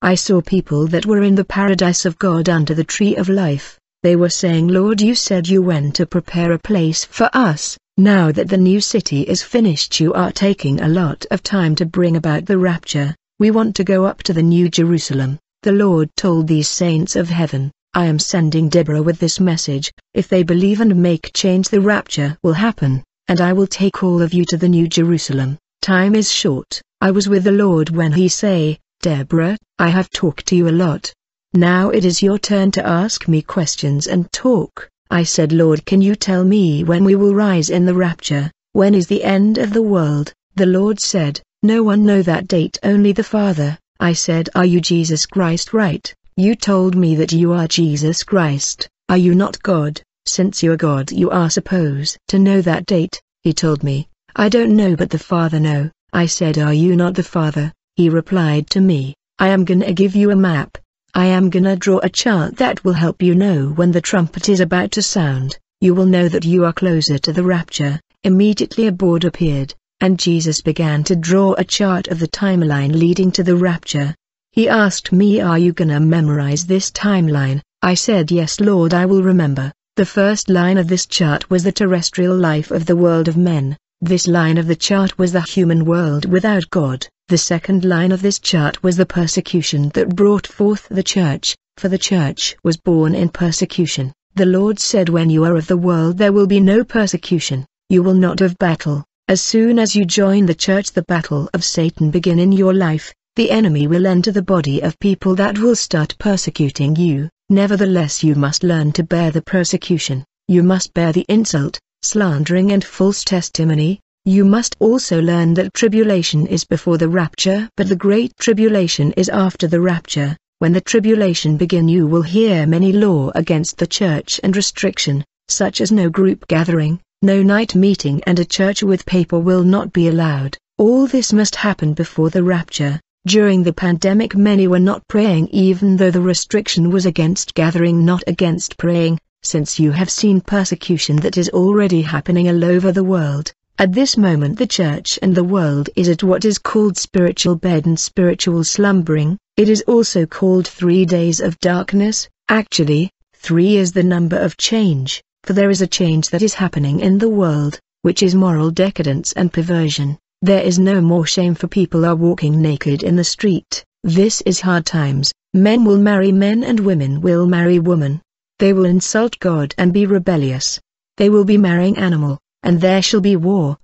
I saw people that were in the paradise of God under the tree of life. They were saying Lord you said you went to prepare a place for us, now that the new city is finished you are taking a lot of time to bring about the rapture, we want to go up to the new Jerusalem. The Lord told these saints of heaven, I am sending Deborah with this message, if they believe and make change the rapture will happen, and I will take all of you to the new Jerusalem. Time is short, I was with the Lord when he say, Deborah, I have talked to you a lot, now it is your turn to ask me questions and talk. I said Lord can you tell me when we will rise in the rapture, when is the end of the world? The Lord said, no one know that date only the Father. I said are you Jesus Christ right? You told me that you are Jesus Christ, are you not God? Since you are God you are supposed to know that date, he told me. I don't know but the Father know. I said are you not the Father? He replied to me, I am gonna give you a map, I am gonna draw a chart that will help you know when the trumpet is about to sound, you will know that you are closer to the rapture. Immediately a board appeared, and Jesus began to draw a chart of the timeline leading to the rapture. He asked me are you gonna memorize this timeline, I said yes Lord I will remember. The first line of this chart was the terrestrial life of the world of men, this line of the chart was the human world without God. The second line of this chart was the persecution that brought forth the church, for the church was born in persecution. The Lord said when you are of the world there will be no persecution, you will not have battle. As soon as you join the church the battle of Satan begin in your life, the enemy will enter the body of people that will start persecuting you. Nevertheless you must learn to bear the persecution, you must bear the insult, slandering and false testimony, you must also learn that tribulation is before the rapture but the great tribulation is after the rapture. When the tribulation begin you will hear many law against the church and restriction, such as no group gathering, no night meeting and a church with paper will not be allowed. All this must happen before the rapture. During the pandemic many were not praying even though the restriction was against gathering not against praying, since you have seen persecution that is already happening all over the world. At this moment the church and the world is at what is called spiritual bed and spiritual slumbering, it is also called three days of darkness, actually, three is the number of change, for there is a change that is happening in the world, which is moral decadence and perversion. There is no more shame for people are walking naked in the street. This is hard times. Men will marry men and women will marry women. They will insult God and be rebellious. They will be marrying animal and there shall be war.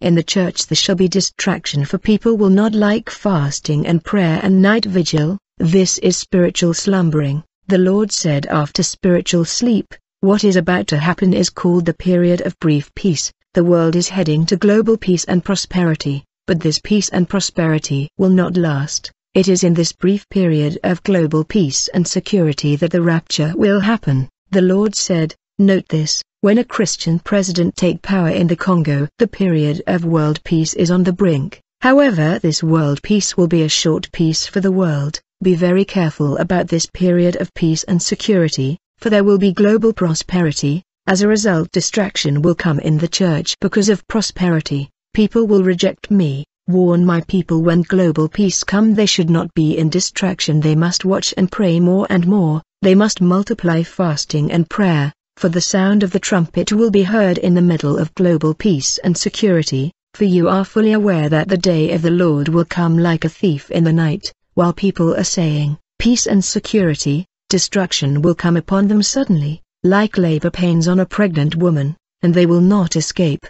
In the church there shall be distraction for people will not like fasting and prayer and night vigil, this is spiritual slumbering. The Lord said after spiritual sleep, what is about to happen is called the period of brief peace, the world is heading to global peace and prosperity, but this peace and prosperity will not last. It is in this brief period of global peace and security that the rapture will happen. The Lord said, Note this, when a Christian president take power in the Congo, the period of world peace is on the brink. However this world peace will be a short peace for the world. Be very careful about this period of peace and security, for there will be global prosperity. As a result distraction will come in the church because of prosperity. People will reject me. Warn my people when global peace come they should not be in distraction they must watch and pray more and more, they must multiply fasting and prayer for the sound of the trumpet will be heard in the middle of global peace and security, for you are fully aware that the day of the Lord will come like a thief in the night, while people are saying, peace and security, destruction will come upon them suddenly, like labor pains on a pregnant woman, and they will not escape.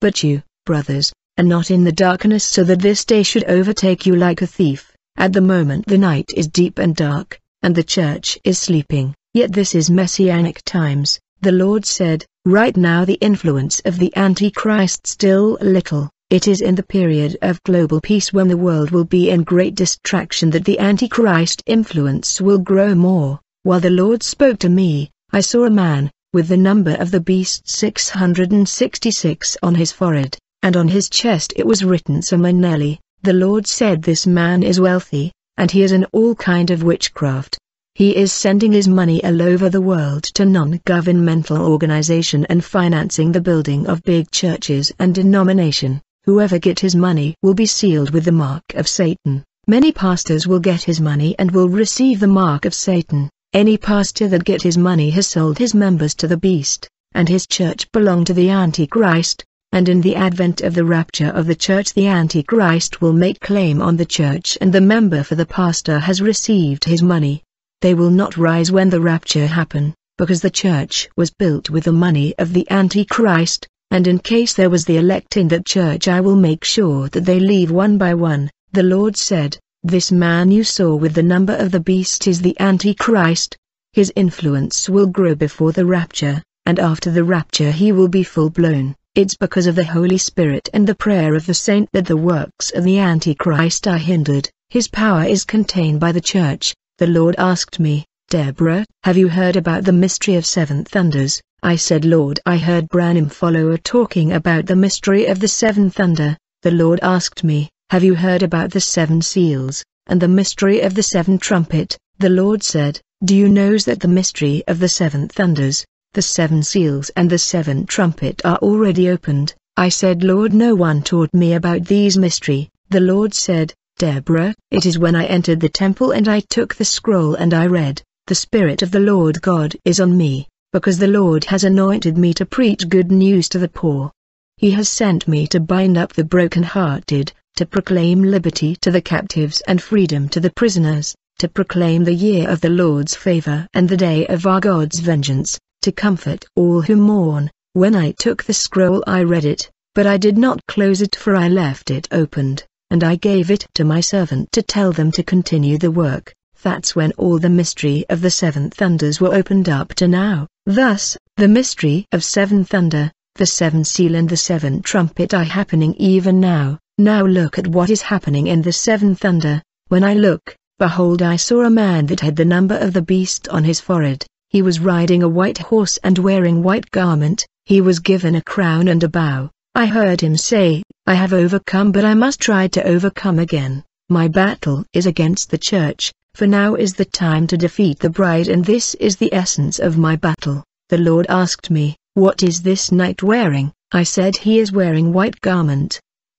But you, brothers, are not in the darkness so that this day should overtake you like a thief. At the moment the night is deep and dark, and the church is sleeping. Yet this is messianic times, the Lord said, right now the influence of the Antichrist still little, it is in the period of global peace when the world will be in great distraction that the Antichrist influence will grow more. While the Lord spoke to me, I saw a man, with the number of the beast 666 on his forehead, and on his chest it was written Samanelli. The Lord said this man is wealthy, and he is in all kind of witchcraft, he is sending his money all over the world to non-governmental organization and financing the building of big churches and denomination. Whoever get his money will be sealed with the mark of Satan. Many pastors will get his money and will receive the mark of Satan. Any pastor that get his money has sold his members to the beast, and his church belong to the Antichrist, and in the advent of the rapture of the church the Antichrist will make claim on the church and the member for the pastor has received his money. They will not rise when the rapture happen, because the church was built with the money of the Antichrist, and in case there was the elect in that church I will make sure that they leave one by one, the Lord said, this man you saw with the number of the beast is the Antichrist. His influence will grow before the rapture, and after the rapture he will be full-blown. It's because of the Holy Spirit and the prayer of the saint that the works of the Antichrist are hindered. His power is contained by the church. The Lord asked me, Deborah, have you heard about the mystery of seven thunders? I said Lord I heard Branham follower talking about the mystery of the seven thunder. The Lord asked me, have you heard about the seven seals, and the mystery of the seven trumpet? The Lord said, Do you know that the mystery of the seven thunders, the seven seals and the seven trumpet are already opened? I said Lord no one taught me about these mystery. The Lord said, Deborah, it is when I entered the temple and I took the scroll and I read, The Spirit of the Lord God is on me, because the Lord has anointed me to preach good news to the poor. He has sent me to bind up the broken-hearted, to proclaim liberty to the captives and freedom to the prisoners, to proclaim the year of the Lord's favor and the day of our God's vengeance, to comfort all who mourn. When I took the scroll I read it, but I did not close it for I left it opened, and I gave it to my servant to tell them to continue the work. That's when all the mystery of the seven thunders were opened up to now. Thus, the mystery of seven thunder, the seven seal and the seven trumpet are happening even now. Now look at what is happening in the seven thunder. When I look, behold I saw a man that had the number of the beast on his forehead. He was riding a white horse and wearing white garment. He was given a crown and a bow. I heard him say, I have overcome but I must try to overcome again. My battle is against the church, for now is the time to defeat the bride and this is the essence of my battle. The Lord asked me, what is this knight wearing? I said he is wearing white garment.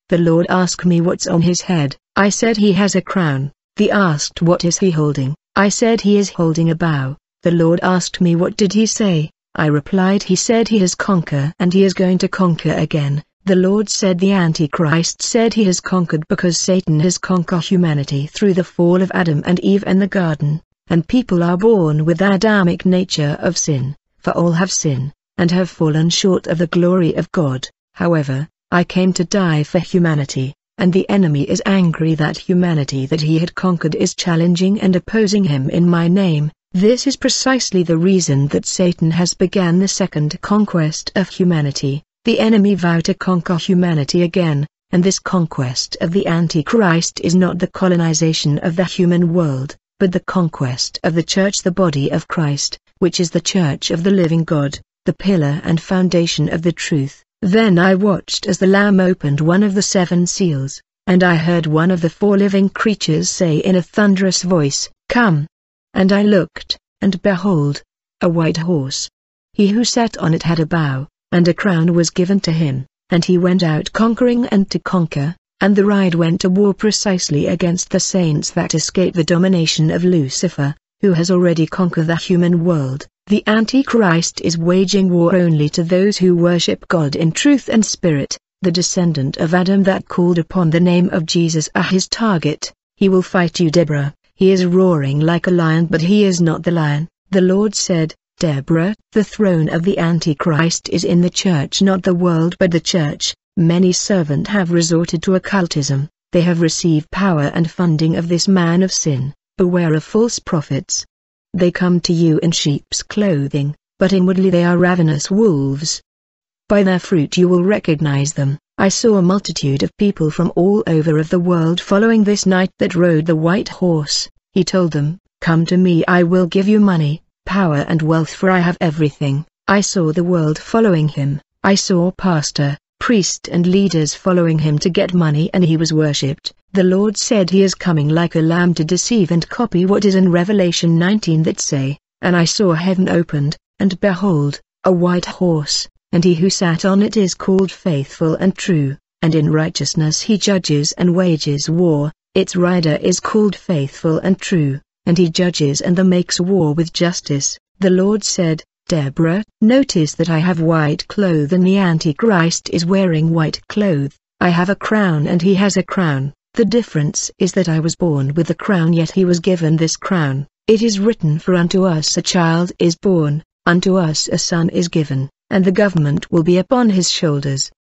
The Lord asked me what's on his head. I said he has a crown. He asked what is he holding. I said he is holding a bow. The Lord asked me what did he say. I replied he said he has conquered and he is going to conquer again. The Lord said the Antichrist said he has conquered because Satan has conquered humanity through the fall of Adam and Eve in the garden, and people are born with Adamic nature of sin, for all have sin, and have fallen short of the glory of God. However, I came to die for humanity, and the enemy is angry that humanity that he had conquered is challenging and opposing him in my name. This is precisely the reason that Satan has begun the second conquest of humanity. The enemy vowed to conquer humanity again, and this conquest of the Antichrist is not the colonization of the human world, but the conquest of the church the body of Christ, which is the church of the living God, the pillar and foundation of the truth. Then I watched as the Lamb opened one of the seven seals, and I heard one of the four living creatures say in a thunderous voice, Come! And I looked, and behold, a white horse. He who sat on it had a bow, and a crown was given to him, and he went out conquering and to conquer, and the ride went to war precisely against the saints that escape the domination of Lucifer, who has already conquered the human world. The Antichrist is waging war only to those who worship God in truth and spirit, the descendant of Adam that called upon the name of Jesus are his target. He will fight you Deborah, he is roaring like a lion but he is not the lion. The Lord said, Deborah, the throne of the Antichrist is in the church not the world but the church. Many servant have resorted to occultism, they have received power and funding of this man of sin. Beware of false prophets, they come to you in sheep's clothing, but inwardly they are ravenous wolves. By their fruit you will recognize them. I saw a multitude of people from all over of the world following this knight that rode the white horse. He told them, Come to me I will give you money, power and wealth for I have everything. I saw the world following him. I saw pastor, priest and leaders following him to get money and he was worshipped. The Lord said he is coming like a lamb to deceive and copy what is in Revelation 19 that say, And I saw heaven opened, and behold, a white horse, and he who sat on it is called faithful and true, and in righteousness he judges and wages war. Its rider is called faithful and true, and he judges and the makes war with justice. The Lord said, Deborah, notice that I have white clothes and the Antichrist is wearing white clothes. I have a crown and he has a crown. The difference is that I was born with the crown yet he was given this crown. It is written for unto us a child is born, unto us a son is given, and the government will be upon his shoulders.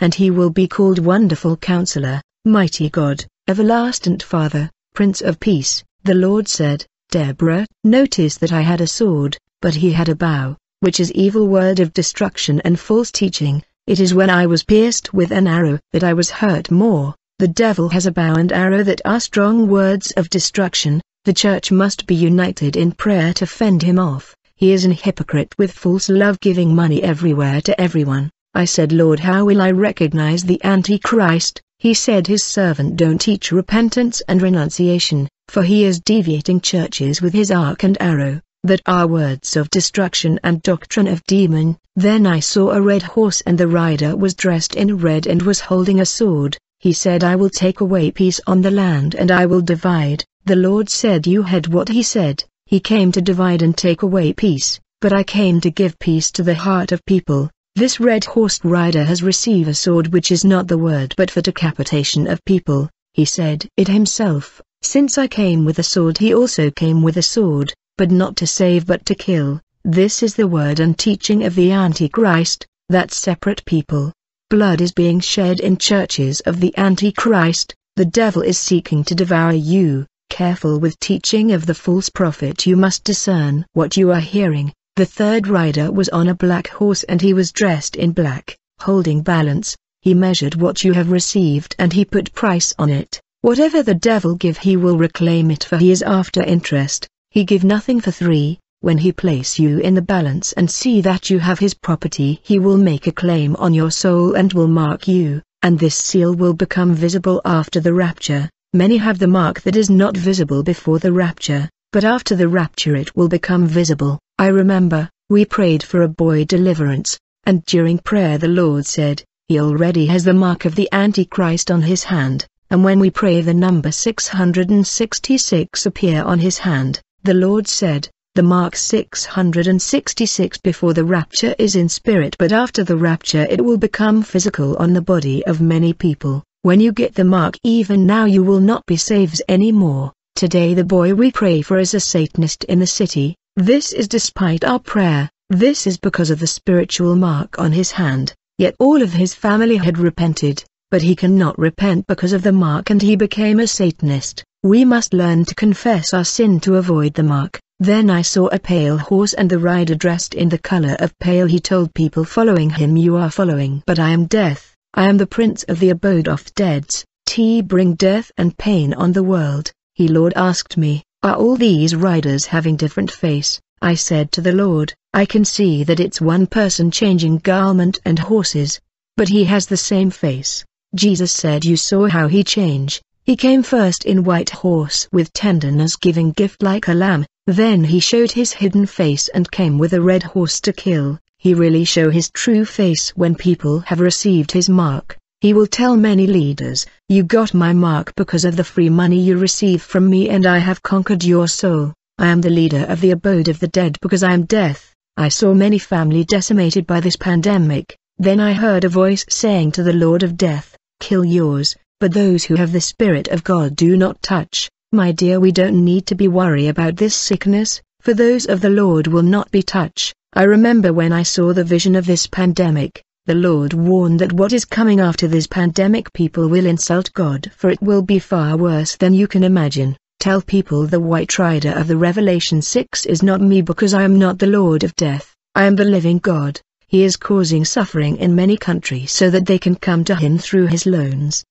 And he will be called Wonderful Counselor, Mighty God, Everlasting Father, Prince of Peace. The Lord said, Deborah, notice that I had a sword, but he had a bow, which is evil word of destruction and false teaching. It is when I was pierced with an arrow that I was hurt more. The devil has a bow and arrow that are strong words of destruction. The church must be united in prayer to fend him off. He is an hypocrite with false love giving money everywhere to everyone. I said Lord how will I recognize the Antichrist? He said his servant don't teach repentance and renunciation, for he is deviating churches with his arc and arrow that are words of destruction and doctrine of demon. Then I saw a red horse and the rider was dressed in red and was holding a sword. He said I will take away peace on the land and I will divide. The Lord said you had what he said, he came to divide and take away peace, but I came to give peace to the heart of people. This red horse rider has received a sword which is not the word but for decapitation of people, he said it himself, since I came with a sword he also came with a sword, but not to save but to kill. This is the word and teaching of the Antichrist, that separate people. Blood is being shed in churches of the Antichrist, the devil is seeking to devour you. Careful with teaching of the false prophet you must discern what you are hearing. The third rider was on a black horse and he was dressed in black, holding balance. He measured what you have received and he put price on it. Whatever the devil give he will reclaim it for he is after interest. He give nothing for three, when he place you in the balance and see that you have his property he will make a claim on your soul and will mark you, and this seal will become visible after the rapture. Many have the mark that is not visible before the rapture, but after the rapture it will become visible. I remember, we prayed for a boy deliverance, and during prayer the Lord said, he already has the mark of the Antichrist on his hand, and when we pray the number 666 appear on his hand. The Lord said, the mark 666 before the rapture is in spirit but after the rapture it will become physical on the body of many people. When you get the mark even now you will not be saved anymore. Today the boy we pray for is a Satanist in the city. This is despite our prayer. This is because of the spiritual mark on his hand. Yet all of his family had repented, but he cannot repent because of the mark and he became a Satanist. We must learn to confess our sin to avoid the mark. Then I saw a pale horse and the rider dressed in the color of pale. He told people following him you are following but I am death, I am the prince of the abode of deads, T bring death and pain on the world. He Lord asked me, are all these riders having different face? I said to the Lord, I can see that it's one person changing garment and horses. But he has the same face. Jesus said you saw how he change, he came first in white horse with tenderness giving gift like a lamb, then he showed his hidden face and came with a red horse to kill. He really show his true face when people have received his mark. He will tell many leaders, you got my mark because of the free money you receive from me and I have conquered your soul. I am the leader of the abode of the dead because I am death. I saw many family decimated by this pandemic. Then I heard a voice saying to the Lord of Death, kill yours, but those who have the Spirit of God do not touch. My dear we don't need to be worry about this sickness, for those of the Lord will not be touched. I remember when I saw the vision of this pandemic, the Lord warned that what is coming after this pandemic people will insult God for it will be far worse than you can imagine. Tell people the white rider of the Revelation 6 is not me because I am not the Lord of death, I am the living God. He is causing suffering in many countries so that they can come to him through his loans.